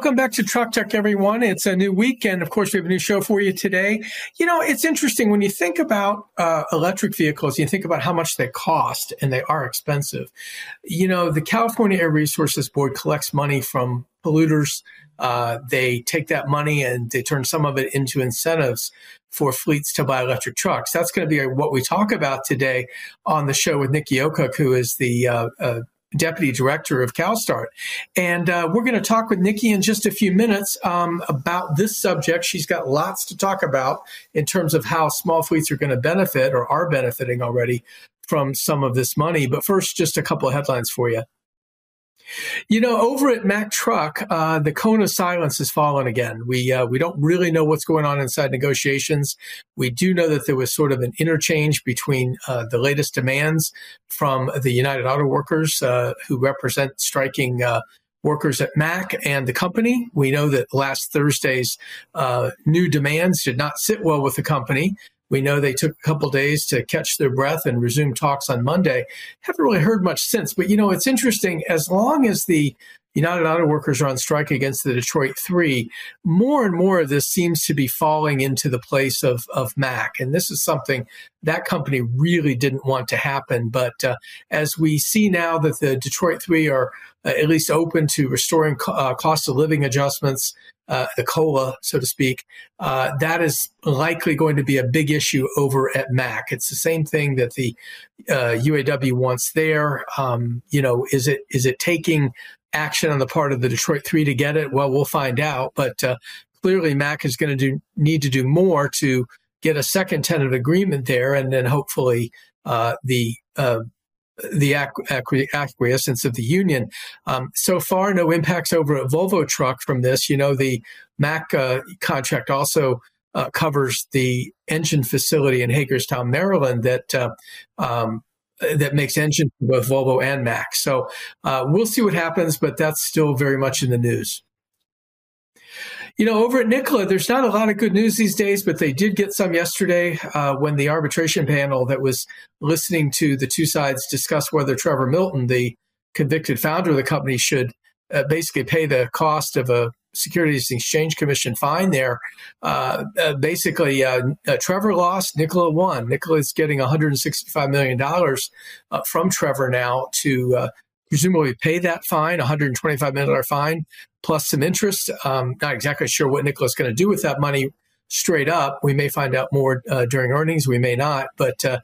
welcome back to Truck Talk, everyone. It's a new week, and of course, we have a new show for you today. You know, it's interesting when you think about uh, electric vehicles, you think about how much they cost, and they are expensive. You know, the California Air Resources Board collects money from polluters. Uh, they take that money and they turn some of it into incentives for fleets to buy electric trucks. That's going to be what we talk about today on the show with Niki Okuk, who is the uh, uh deputy director of CalStart. And uh, we're going to talk with Niki in just a few minutes um, about this subject. She's got lots to talk about in terms of how small fleets are going to benefit or are benefiting already from some of this money. But first, just a couple of headlines for you. You know, over at Mack Truck, uh, the cone of silence has fallen again. We uh, we don't really know what's going on inside negotiations. We do know that there was sort of an interchange between uh, the latest demands from the United Auto Workers, uh, who represent striking uh, workers at Mack and the company. We know that last Thursday's uh, new demands did not sit well with the company. We know they took a couple days to catch their breath and resume talks on Monday. Haven't really heard much since, but you know, it's interesting. As long as the United Auto Workers are on strike against the Detroit Three, more and more of this seems to be falling into the place of, of Mack. And this is something that company really didn't want to happen. But uh, as we see now that the Detroit Three are uh, at least open to restoring co- uh, cost of living adjustments, uh, the COLA, so to speak, uh, that is likely going to be a big issue over at Mack. It's the same thing that the UAW uh, wants there. Um, you know, is it is it taking action on the part of the Detroit Three to get it? Well, we'll find out. But uh, clearly, Mack is going to do need to do more to get a second tentative agreement there, and then hopefully uh, the the acquiescence of the union. Um, so far, no impacts over at Volvo Truck from this. You know, the Mack uh, contract also uh, covers the engine facility in Hagerstown, Maryland, that uh, um, that makes engines for both Volvo and Mack. So uh, we'll see what happens, but that's still very much in the news. You know, over at Nikola, there's not a lot of good news these days, but they did get some yesterday uh, when the arbitration panel that was listening to the two sides discuss whether Trevor Milton, the convicted founder of the company, should uh, basically pay the cost of a Securities Exchange Commission fine there. Uh, uh basically, uh, uh, Trevor lost, Nikola won. Nikola is getting $165 million from Trevor now to presumably pay that fine, $125 million fine, plus some interest. Um, not exactly sure what Nikola's going to do with that money straight up. We may find out more uh, during earnings. We may not. But uh,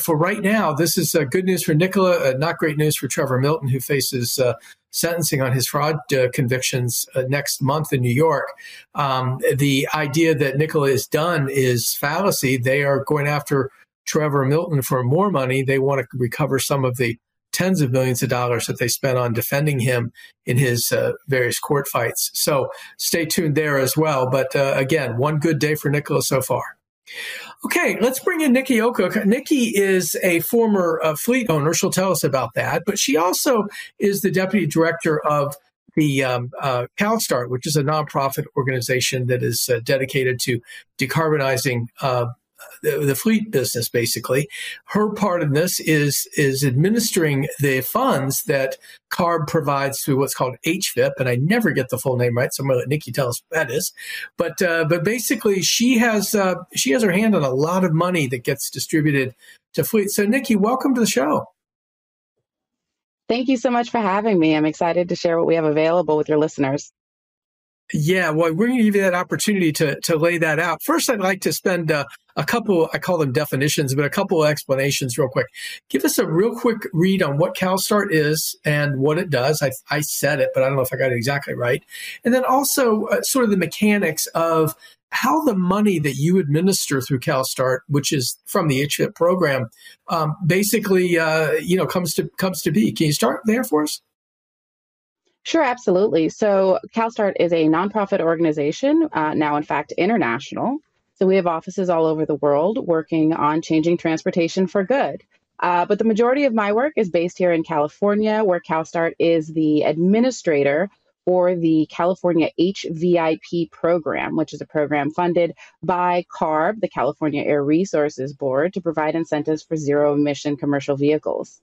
for right now, this is uh, good news for Nikola, uh, not great news for Trevor Milton, who faces uh, sentencing on his fraud uh, convictions next month in New York. Um, the idea that Nikola is done is fallacy. They are going after Trevor Milton for more money. They want to recover some of the tens of millions of dollars that they spent on defending him in his uh, various court fights. So stay tuned there as well. But uh, again, one good day for Nikola's so far. Okay, let's bring in Niki Okuk. Niki is a former uh, fleet owner. She'll tell us about that. But she also is the deputy director of the um, uh, CalStart, which is a nonprofit organization that is uh, dedicated to decarbonizing uh, the, the, fleet business basically. Her part in this is is administering the funds that CARB provides through what's called HVIP, and I never get the full name right, so I'm going to let Niki tell us what that is. But uh, but basically, she has uh, she has her hand on a lot of money that gets distributed to fleet. So Niki, welcome to the show. Thank you so much for having me. I'm excited to share what we have available with your listeners. Yeah, well, we're going to give you that opportunity to to lay that out. First, I'd like to spend uh, a couple, I call them definitions, but a couple of explanations real quick. Give us a real quick read on what CalStart is and what it does. I, I said it, but I don't know if I got it exactly right. And then also uh, sort of the mechanics of how the money that you administer through CalStart, which is from the HVIP program, um, basically, uh, you know, comes to comes to be. Can you start there for us? Sure, absolutely. So, CalStart is a nonprofit organization, uh, now, in fact, international. So, we have offices all over the world working on changing transportation for good. Uh, but the majority of my work is based here in California, where CalStart is the administrator for the California HVIP program, which is a program funded by CARB, the California Air Resources Board, to provide incentives for zero emission commercial vehicles.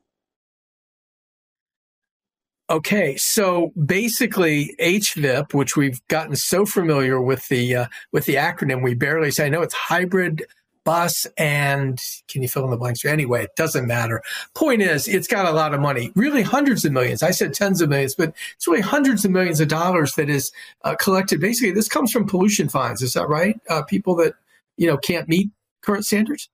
Okay, so basically HVIP, which we've gotten so familiar with the uh, with the acronym, we barely say. I know it's hybrid bus and can you fill in the blanks? Anyway, it doesn't matter. Point is, it's got a lot of money, really hundreds of millions. I said tens of millions, but it's really hundreds of millions of dollars that is uh, collected. Basically, this comes from pollution fines. Is that right? Uh, people that you know can't meet current standards.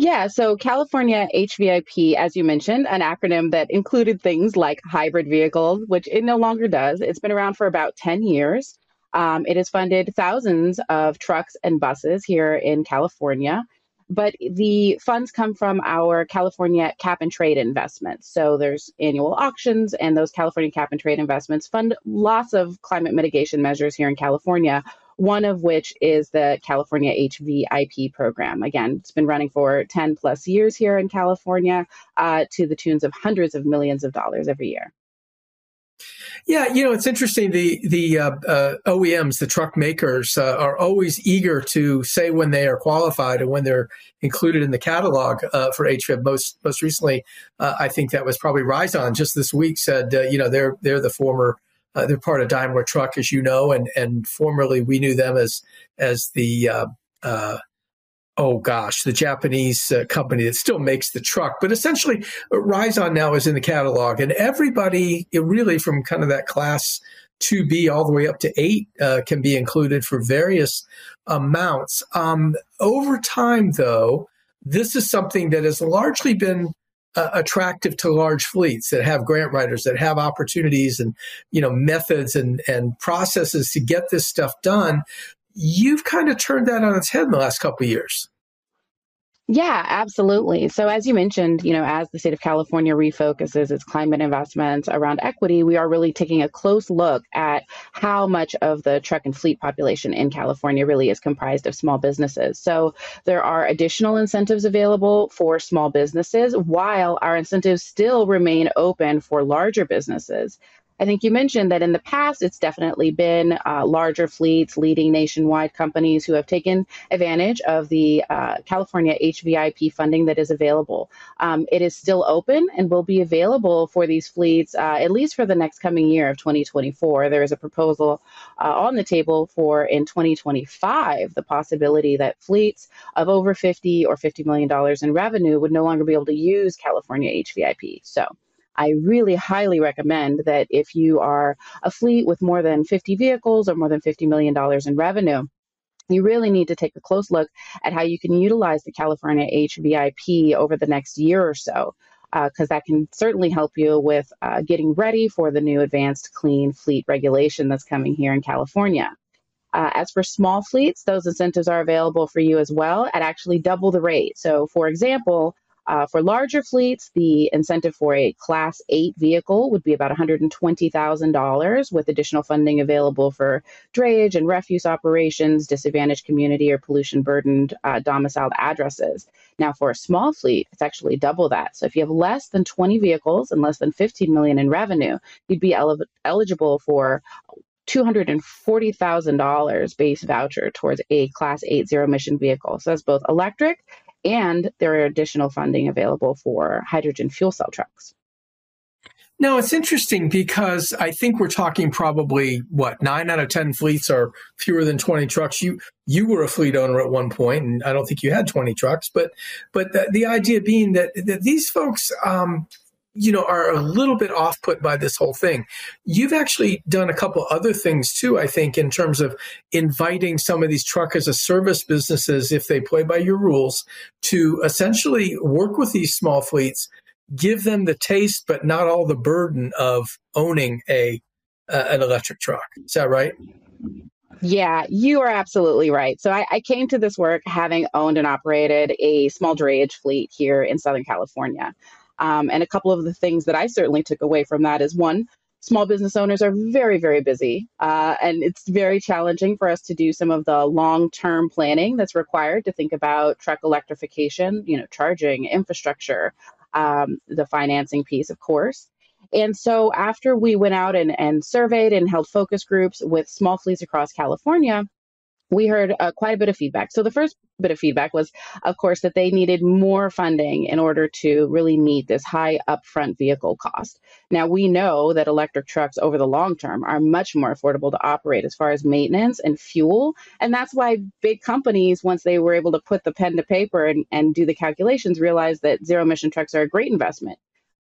Yeah, so California HVIP, as you mentioned, an acronym that included things like hybrid vehicles, which it no longer does. It's been around for about 10 years. Um, it has funded thousands of trucks and buses here in California, but the funds come from our California cap and trade investments. So there's annual auctions, and those California cap and trade investments fund lots of climate mitigation measures here in California. One of which is the California HVIP program. Again, it's been running for 10 plus years here in California uh, to the tunes of hundreds of millions of dollars every year. Yeah, you know, it's interesting. The the uh, uh, OEMs, the truck makers, uh, are always eager to say when they are qualified and when they're included in the catalog uh, for HVIP. Most most recently, uh, I think that was probably Rizon just this week said, uh, you know, they're they're the former. They're part of Daimler Truck, as you know, and and formerly we knew them as as the oh gosh, the Japanese uh, company that still makes the truck. But essentially, Rizon now is in the catalog, and everybody, really from kind of that class 2B all the way up to 8 uh, can be included for various amounts. Um, over time, though, this is something that has largely been uh, attractive to large fleets that have grant writers that have opportunities and you know methods and and processes to get this stuff done you've kind of turned that on its head in the last couple of years. Yeah, absolutely. So, as you mentioned, you know, as the state of California refocuses its climate investments around equity, we are really taking a close look at how much of the truck and fleet population in California really is comprised of small businesses. So, there are additional incentives available for small businesses, while our incentives still remain open for larger businesses. I think you mentioned that in the past, it's definitely been uh, larger fleets, leading nationwide companies who have taken advantage of the uh, California HVIP funding that is available. Um, it is still open and will be available for these fleets uh, at least for the next coming year of 2024. There is a proposal uh, on the table for in 2025 the possibility that fleets of over 50 or 50 million dollars in revenue would no longer be able to use California HVIP. So. I really highly recommend that if you are a fleet with more than 50 vehicles or more than $50 million in revenue, you really need to take a close look at how you can utilize the California HVIP over the next year or so, because uh, that can certainly help you with uh, getting ready for the new advanced clean fleet regulation that's coming here in California. Uh, as for small fleets, those incentives are available for you as well at actually double the rate. So, for example, uh, for larger fleets, the incentive for a Class 8 vehicle would be about $120,000 with additional funding available for drayage and refuse operations, disadvantaged community or pollution burdened uh, domiciled addresses. Now, for a small fleet, it's actually double that. So if you have less than 20 vehicles and less than 15 million in revenue, you'd be el- eligible for $240,000 base voucher towards a Class 8 zero emission vehicle. So that's both electric and there are additional funding available for hydrogen fuel cell trucks. Now, it's interesting because I think we're talking probably what nine out of ten fleets are fewer than twenty trucks. You you were a fleet owner at one point, and I don't think you had twenty trucks, but but the, the idea being that, that these folks um, you know, are a little bit off put by this whole thing. You've actually done a couple other things too, I think, in terms of inviting some of these truck as a service businesses, if they play by your rules, to essentially work with these small fleets, give them the taste, but not all the burden of owning a uh, an electric truck. Is that right? Yeah, you are absolutely right. So I, I, came to this work having owned and operated a small drayage fleet here in Southern California. Um, and a couple of the things that I certainly took away from that is one, small business owners are very, very busy. Uh, and it's very challenging for us to do some of the long term planning that's required to think about truck electrification, you know, charging, infrastructure, um, the financing piece, of course. And so after we went out and, and surveyed and held focus groups with small fleets across California, we heard uh, quite a bit of feedback. So the first bit of feedback was, of course, that they needed more funding in order to really meet this high upfront vehicle cost. Now we know that electric trucks over the long term are much more affordable to operate as far as maintenance and fuel, and that's why big companies, once they were able to put the pen to paper and, and do the calculations, realized that zero emission trucks are a great investment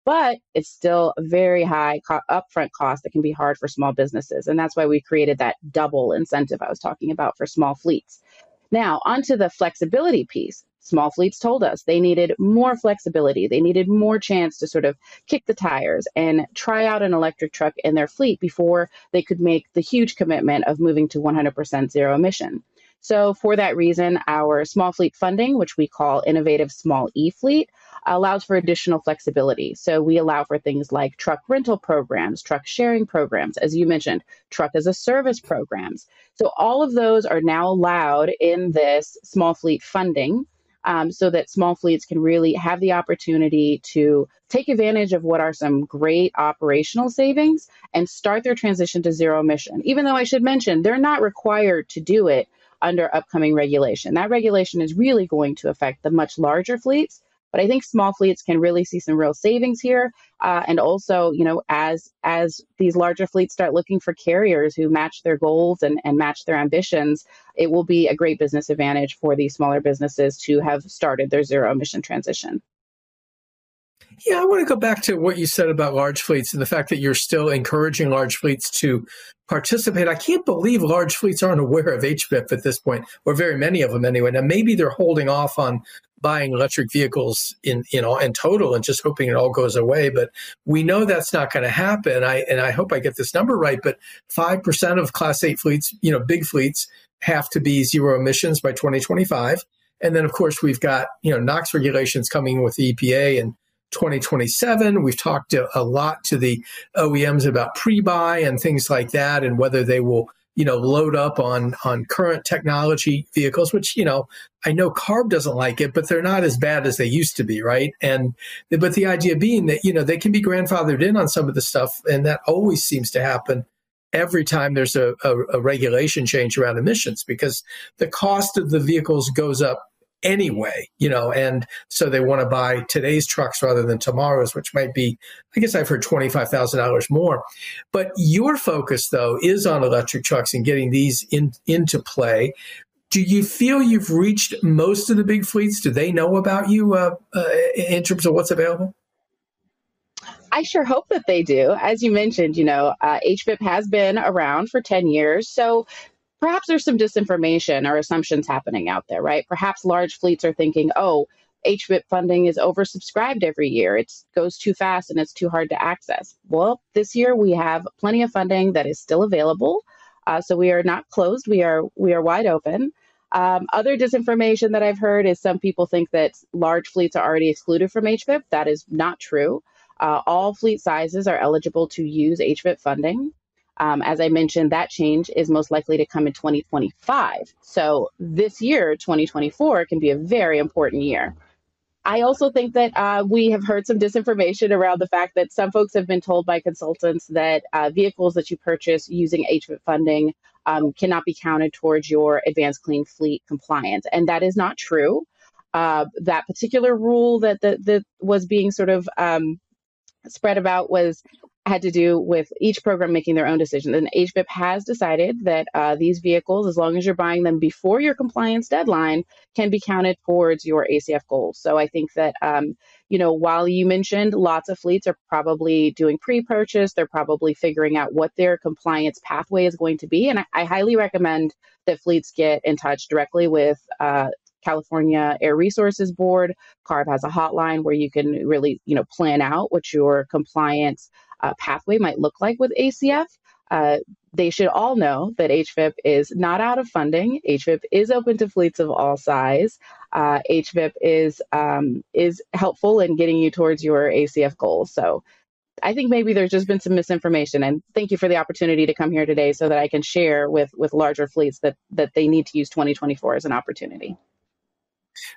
but it's still a very high co- upfront cost that can be hard for small businesses. And that's why we created that double incentive I was talking about for small fleets. Now, onto the flexibility piece. Small fleets told us they needed more flexibility. They needed more chance to sort of kick the tires and try out an electric truck in their fleet before they could make the huge commitment of moving to 100% zero emission. So, for that reason, our small fleet funding, which we call Innovative Small E Fleet, allows for additional flexibility. So we allow for things like truck rental programs, truck sharing programs, as you mentioned, truck as a service programs. So all of those are now allowed in this small fleet funding. Um, so that small fleets can really have the opportunity to take advantage of what are some great operational savings and start their transition to zero emission. Even though I should mention, they're not required to do it under upcoming regulation. That regulation is really going to affect the much larger fleets but I think small fleets can really see some real savings here. Uh, and also, you know, as as these larger fleets start looking for carriers who match their goals and, and match their ambitions, it will be a great business advantage for these smaller businesses to have started their zero emission transition. Yeah, I want to go back to what you said about large fleets and the fact that you're still encouraging large fleets to participate. I can't believe large fleets aren't aware of HVIP at this point, or very many of them anyway. Now, maybe they're holding off on buying electric vehicles in you know in total and just hoping it all goes away but we know that's not going to happen i and i hope i get this number right but 5% of class 8 fleets you know big fleets have to be zero emissions by 2025 and then of course we've got you know nox regulations coming with the epa in 2027 we've talked a, a lot to the oems about pre-buy and things like that and whether they will you know, load up on on current technology vehicles, which you know, I know CARB doesn't like it, but they're not as bad as they used to be, right? And but the idea being that you know they can be grandfathered in on some of the stuff, and that always seems to happen every time there's a, a, a regulation change around emissions because the cost of the vehicles goes up anyway, you know, and so they want to buy today's trucks rather than tomorrow's, which might be, I guess I've heard $25,000 more. But your focus, though, is on electric trucks and getting these in, into play. Do you feel you've reached most of the big fleets? Do they know about you uh, uh, in terms of what's available? I sure hope that they do. As you mentioned, you know, uh, HVIP has been around for 10 years. So perhaps there's some disinformation or assumptions happening out there, right? Perhaps large fleets are thinking, oh, HVIP funding is oversubscribed every year. It goes too fast and it's too hard to access. Well, this year we have plenty of funding that is still available. Uh, so we are not closed. We are we are wide open. Um, other disinformation that I've heard is some people think that large fleets are already excluded from HVIP. That is not true. Uh, all fleet sizes are eligible to use HVIP funding. Um, as I mentioned, that change is most likely to come in 2025. So this year, 2024, can be a very important year. I also think that uh, we have heard some disinformation around the fact that some folks have been told by consultants that uh, vehicles that you purchase using HVIP funding um, cannot be counted towards your advanced clean fleet compliance. And that is not true. Uh, that particular rule that, that, that was being sort of um, spread about was had to do with each program making their own decisions. And HVIP has decided that uh, these vehicles, as long as you're buying them before your compliance deadline, can be counted towards your ACF goals. So I think that, um, you know, while you mentioned lots of fleets are probably doing pre purchase, they're probably figuring out what their compliance pathway is going to be. And I, I highly recommend that fleets get in touch directly with uh, California Air Resources Board. CARB has a hotline where you can really, you know, plan out what your compliance uh, pathway might look like with ACF. Uh, they should all know that HVIP is not out of funding. HVIP is open to fleets of all size. Uh, HVIP is um, is helpful in getting you towards your ACF goals. So I think maybe there's just been some misinformation. And thank you for the opportunity to come here today so that I can share with with larger fleets that that they need to use 2024 as an opportunity.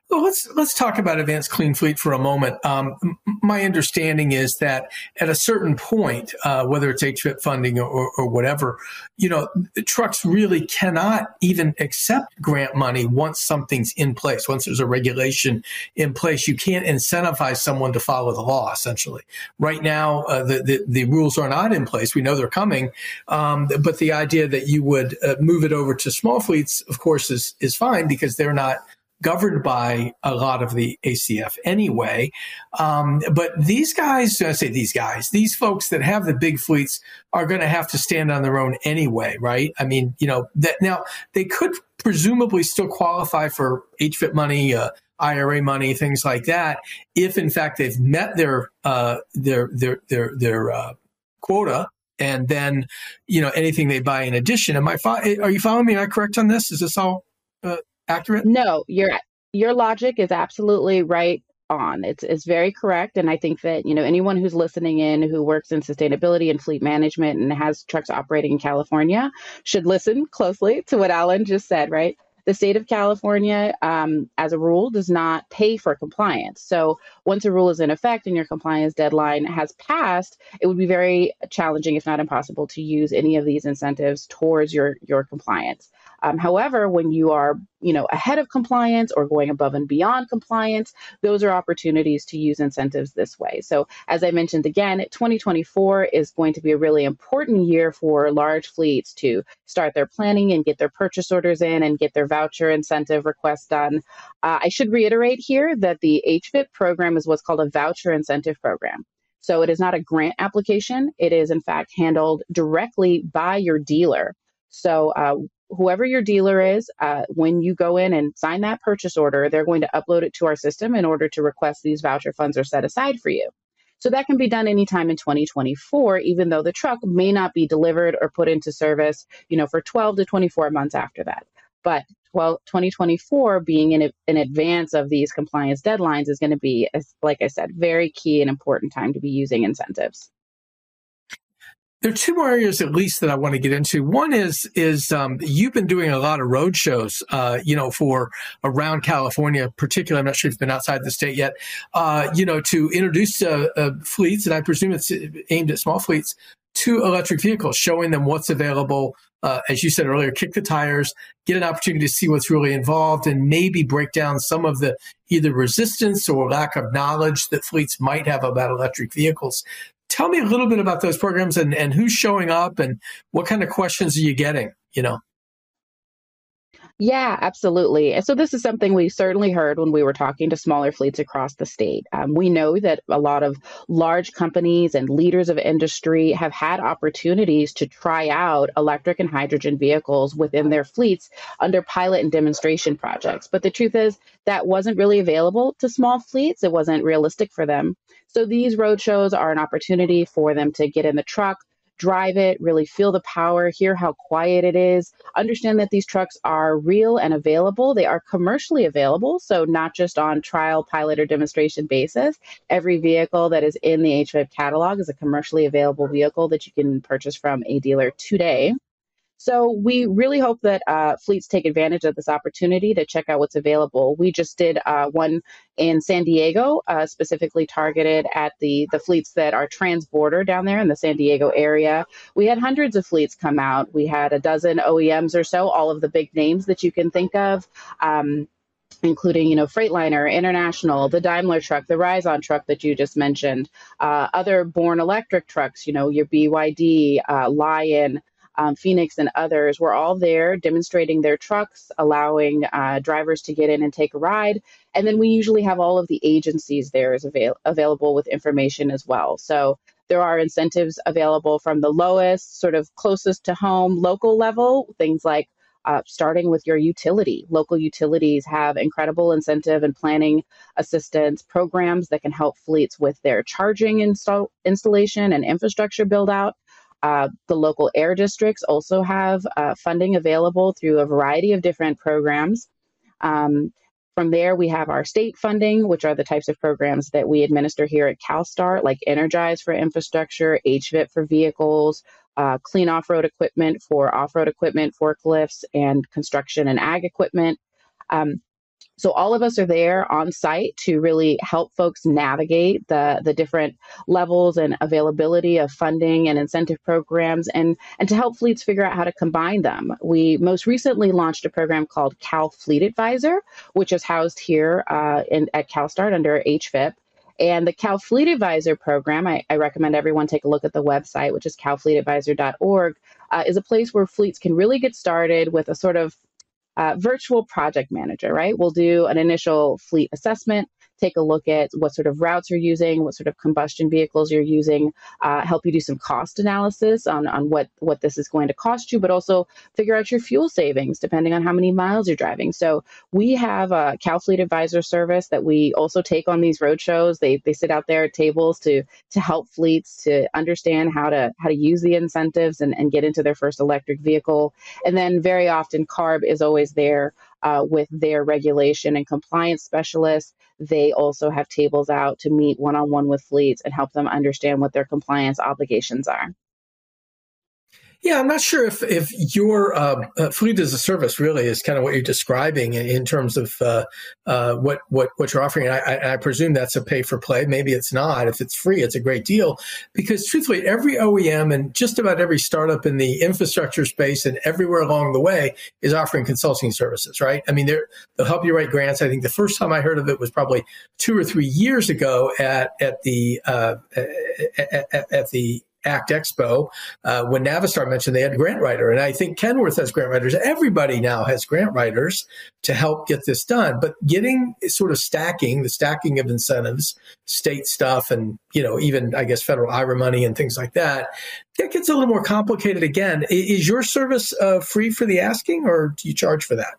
Well, let's let's talk about Advanced Clean Fleet for a moment. Um, my understanding is that at a certain point, uh, whether it's HVIP funding or, or, whatever, you know, trucks really cannot even accept grant money once something's in place. Once there's a regulation in place, you can't incentivize someone to follow the law. Essentially, right now, uh, the, the, the rules are not in place. We know they're coming, um, but the idea that you would uh, move it over to small fleets, of course, is is fine because they're not governed by a lot of the ACF anyway. Um, but these guys, I say these guys, these folks that have the big fleets are going to have to stand on their own anyway, right? I mean, you know, that now they could presumably still qualify for HVIP money, uh, IRA money, things like that, if in fact they've met their uh, their their their their uh, quota and then you know anything they buy in addition. Am I? Fo- are you following me? Am I correct on this? Is this all accurate? No, your your logic is absolutely right on. It's it's very correct, and I think that you know anyone who's listening in who works in sustainability and fleet management and has trucks operating in California should listen closely to what Alan just said. Right, the state of California, um, as a rule, does not pay for compliance. So once a rule is in effect and your compliance deadline has passed, it would be very challenging, if not impossible, to use any of these incentives towards your your compliance. Um, however, when you are, you know, ahead of compliance or going above and beyond compliance, those are opportunities to use incentives this way. So, as I mentioned again, 2024 is going to be a really important year for large fleets to start their planning and get their purchase orders in and get their voucher incentive requests done. Uh, I should reiterate here that the HVIP program is what's called a voucher incentive program. So it is not a grant application. It is, in fact, handled directly by your dealer. So uh, whoever your dealer is, uh, when you go in and sign that purchase order, they're going to upload it to our system in order to request these voucher funds are set aside for you. So that can be done anytime in 2024, even though the truck may not be delivered or put into service, you know, for 12 to 24 months after that. But well, 2024 being in, in advance of these compliance deadlines is going to be, like I said, very key and important time to be using incentives. There are two more areas at least that I want to get into. One is is um, you've been doing a lot of road shows, uh, you know, for around California, particularly. I'm not sure if you've been outside the state yet. Uh, you know, to introduce uh, uh fleets, and I presume it's aimed at small fleets to electric vehicles, showing them what's available. Uh, as you said earlier, kick the tires, get an opportunity to see what's really involved, and maybe break down some of the either resistance or lack of knowledge that fleets might have about electric vehicles tell me a little bit about those programs and, and who's showing up and what kind of questions are you getting, you know? Yeah, absolutely. And so this is something we certainly heard when we were talking to smaller fleets across the state. Um, we know that a lot of large companies and leaders of industry have had opportunities to try out electric and hydrogen vehicles within their fleets under pilot and demonstration projects. But the truth is that wasn't really available to small fleets. It wasn't realistic for them. So these road shows are an opportunity for them to get in the truck, drive it, really feel the power, hear how quiet it is, understand that these trucks are real and available. They are commercially available, so not just on trial, pilot, or demonstration basis. Every vehicle that is in the HVIP catalog is a commercially available vehicle that you can purchase from a dealer today. So we really hope that uh, fleets take advantage of this opportunity to check out what's available. We just did uh, one in San Diego, uh, specifically targeted at the the fleets that are trans-border down there in the San Diego area. We had hundreds of fleets come out. We had a dozen OEMs or so, all of the big names that you can think of. Um, including you know Freightliner, International, the Daimler truck, the Rizon truck that you just mentioned, uh, other Born electric trucks, you know your BYD, uh, Lion, um, Phoenix and others were all there demonstrating their trucks, allowing uh, drivers to get in and take a ride. And then we usually have all of the agencies there is avail- available with information as well. So there are incentives available from the lowest, sort of closest to home, local level, things like uh, starting with your utility. Local utilities have incredible incentive and planning assistance programs that can help fleets with their charging install- installation and infrastructure build out. Uh, the local air districts also have uh, funding available through a variety of different programs. Um, from there, we have our state funding, which are the types of programs that we administer here at CalStart, like Energize for infrastructure, HVIP for vehicles, uh, clean off road equipment for off road equipment, forklifts, and construction and ag equipment. Um, So all of us are there on site to really help folks navigate the the different levels and availability of funding and incentive programs and and to help fleets figure out how to combine them. We most recently launched a program called Cal Fleet Advisor, which is housed here uh, in, at CalStart under HVIP. And the Cal Fleet Advisor program, I, I, recommend everyone take a look at the website, which is calfleetadvisor.org, uh, is a place where fleets can really get started with a sort of uh, virtual project manager, right? We'll do an initial fleet assessment take a look at what sort of routes you're using, what sort of combustion vehicles you're using, uh, help you do some cost analysis on, on what, what this is going to cost you, but also figure out your fuel savings depending on how many miles you're driving. So we have a CalFleet Advisor service that we also take on these road shows. They, they sit out there at tables to to help fleets to understand how to how to use the incentives and, and get into their first electric vehicle. And then very often CARB is always there uh, with their regulation and compliance specialists. They also have tables out to meet one on one with fleets and help them understand what their compliance obligations are. Yeah, I'm not sure if if your uh, uh, fleet as a service really is kind of what you're describing in, in terms of uh, uh what what what you're offering. I, I, presume that's a pay for play. Maybe it's not. If it's free, it's a great deal because truthfully, every OEM and just about every startup in the infrastructure space and everywhere along the way is offering consulting services. Right? I mean, they'll help you write grants. I think the first time I heard of it was probably two or three years ago at at the uh, at, at the ACT Expo uh, when Navistar mentioned they had grant writer, and I think Kenworth has grant writers. Everybody now has grant writers to help get this done. But getting sort of stacking the stacking of incentives, state stuff, and you know even I guess federal IRA money and things like that, that gets a little more complicated. Again, is your service uh, free for the asking, or do you charge for that?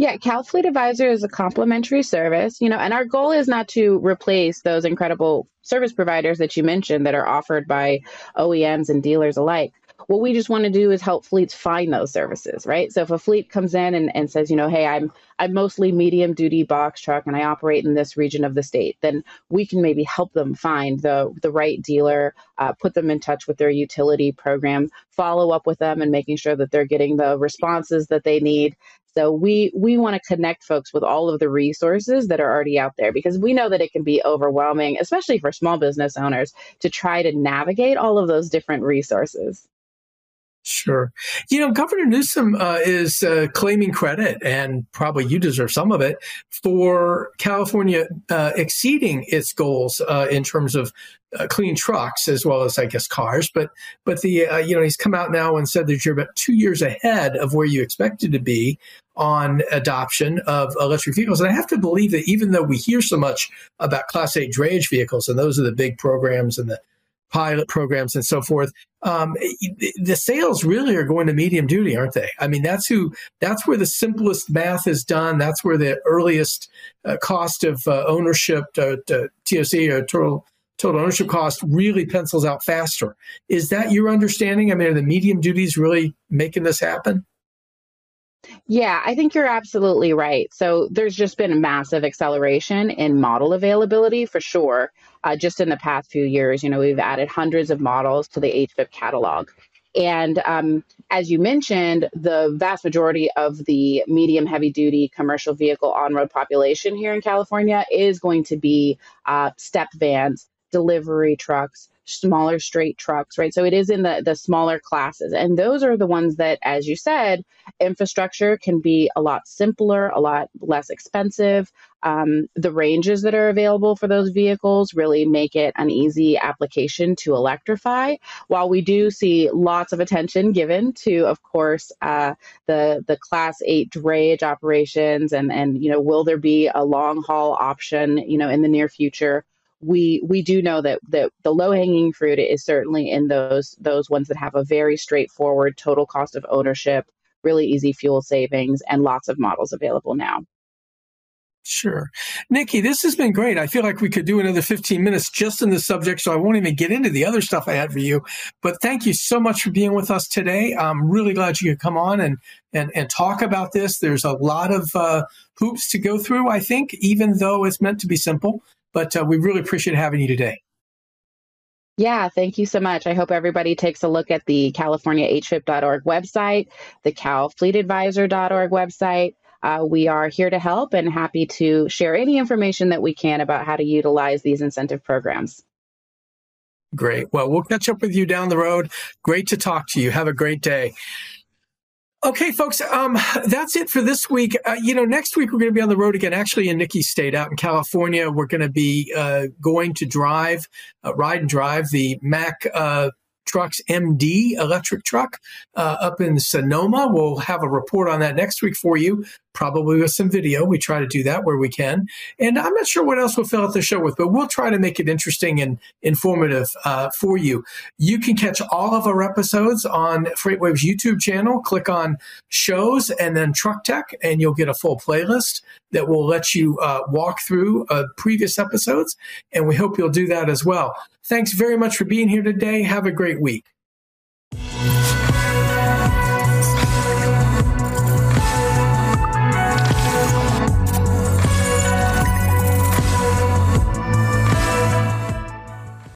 Yeah, Cal Fleet Advisor is a complimentary service, you know, and our goal is not to replace those incredible service providers that you mentioned that are offered by OEMs and dealers alike. What we just want to do is help fleets find those services, right? So if a fleet comes in and, and says, you know, hey, I'm I'm mostly medium duty box truck and I operate in this region of the state, then we can maybe help them find the the right dealer, uh, put them in touch with their utility program, follow up with them, and making sure that they're getting the responses that they need so we we want to connect folks with all of the resources that are already out there because we know that it can be overwhelming, especially for small business owners, to try to navigate all of those different resources. Sure. You know, Governor Newsom uh, is uh, claiming credit, and probably you deserve some of it, for California uh, exceeding its goals uh, in terms of uh, clean trucks as well as, I guess, cars. But but the uh, you know he's come out now and said that you're about two years ahead of where you expected to be on adoption of electric vehicles. And I have to believe that even though we hear so much about Class 8 drayage vehicles, and those are the big programs and the pilot programs and so forth. Um, the sales really are going to medium duty, aren't they? I mean, that's who, that's where the simplest math is done. That's where the earliest uh, cost of uh, ownership, uh, TOC or total, total ownership cost really pencils out faster. Is that your understanding? I mean, are the medium duties really making this happen? Yeah, I think you're absolutely right. So there's just been a massive acceleration in model availability for sure. Uh, just in the past few years, you know, we've added hundreds of models to the HVIP catalog. And um, as you mentioned, the vast majority of the medium heavy duty commercial vehicle on road population here in California is going to be uh, step vans, delivery trucks, smaller straight trucks, right? So it is in the, the smaller classes. And those are the ones that, as you said, infrastructure can be a lot simpler, a lot less expensive. Um, the ranges that are available for those vehicles really make it an easy application to electrify. While we do see lots of attention given to, of course, uh, the the Class Eight drayage operations, and and you know, will there be a long haul option, you know, in the near future? We we do know that that the low hanging fruit is certainly in those those ones that have a very straightforward total cost of ownership, really easy fuel savings, and lots of models available now. Sure. Niki, this has been great. I feel like we could do another 15 minutes just in this subject, so I won't even get into the other stuff I had for you. But thank you so much for being with us today. I'm really glad you could come on and, and, and talk about this. There's a lot of uh, hoops to go through, I think, even though it's meant to be simple. But uh, we really appreciate having you today. Yeah, thank you so much. I hope everybody takes a look at the CaliforniaHVIP.org website, the CalFleetAdvisor.org website. uh, we are here to help and happy to share any information that we can about how to utilize these incentive programs. Great. Well, we'll catch up with you down the road. Great to talk to you. Have a great day. Okay, folks, um, that's it for this week. Uh, you know, next week we're going to be on the road again, actually in Niki's state out in California. We're going to be uh, going to drive, uh, ride and drive the Mack uh, Trucks MD electric truck uh, up in Sonoma. We'll have a report on that next week for you, probably with some video. We try to do that where we can. And I'm not sure what else we'll fill out the show with, but we'll try to make it interesting and informative uh, for you. You can catch all of our episodes on FreightWaves YouTube channel. Click on shows and then Truck Tech, and you'll get a full playlist that will let you uh, walk through uh, previous episodes. And we hope you'll do that as well. Thanks very much for being here today. Have a great week.